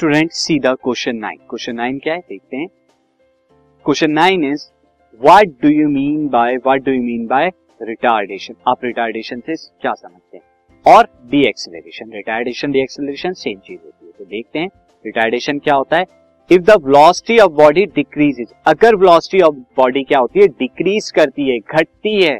Student see the question nine question nine क्या है? देखते हैं। Question nine is what do you mean by what do you mean by retardation आप retardation से क्या समझते हैं? और deceleration retardation deceleration same चीज़ होती है। तो देखते हैं रिटार्डेशन क्या होता है? If the velocity of body decreases अगर वेलोसिटी ऑफ़ बॉडी क्या होती है? डिक्रीज करती है, घटती है।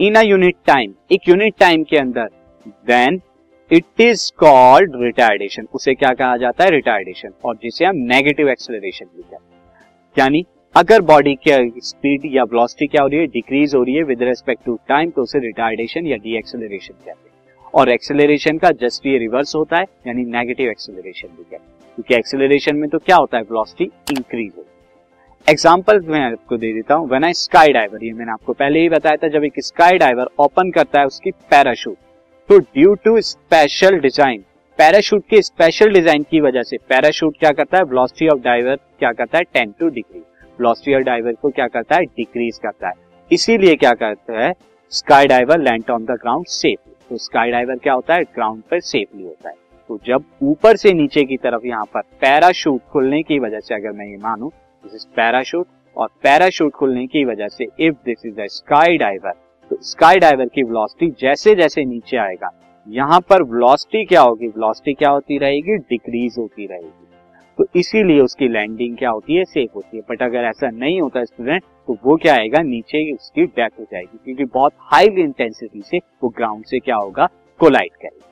इन अ यूनिट टाइम एक यूनिट टाइम के अंदर then it is called retardation उसे क्या कहा जाता है? रिटार्डेशन और जिसे हम नेगेटिव एक्सेलरेशन भी कहते हैं। यानी, अगर बॉडी की स्पीड या वेलोसिटी क्या हो रही है? डिक्रीज हो रही है विद रेस्पेक्ट टू टाइम तो उसे रिटार्डेशन या डी एक्सेलरेशन कहते हैं। और एक्सेलरेशन का जस्ट ये रिवर्स होता है, यानी नेगेटिव एक्सेलरेशन भी कहते हैं। क्योंकि एक्सेलरेशन में तो क्या होता है? वेलोसिटी इंक्रीज होती है। एग्ज़ाम्पल मैं आपको दे देता हूँ। वेन आई स्काई डाइवर ये मैंने आपको पहले ही बताया था, जब एक स्काई डाइवर ओपन करता है, उसकी पैराशूट तो due to special design parachute के स्पेशल डिज़ाइन की वजह से पैराशूट क्या करता है? वेलोसिटी ऑफ़ डाइवर क्या करता है? Ten to degree velocity of diver को क्या करता है? डिक्रीज करता है. इसीलिए क्या करता है? Sky diver land on the ground safely तो स्काई डाइवर क्या होता है? ग्राउंड पर सेफली होता है. तो जब ऊपर से नीचे की तरफ़ यहाँ पर पैराशूट खुलने की वजह से, अगर मैं ये मानू दिस इज़ पैराशूट और पैराशूट खुलने की वजह से if this is a sky diver sky diver की वेलोसिटी जैसे जैसे नीचे आएगा, यहाँ पर वेलोसिटी क्या होगी? वेलोसिटी क्या होती रहेगी? डिक्रीज होती रहेगी। तो इसीलिए उसकी लैंडिंग क्या होती है? सेफ़ होती है। बट अगर ऐसा नहीं होता स्टूडेंट तो वो क्या आएगा? नीचे उसकी डेथ हो जाएगी, क्योंकि बहुत हाई इंटेंसिटी से वो ग्राउंड से क्या होगा? कोलाइट करेगा।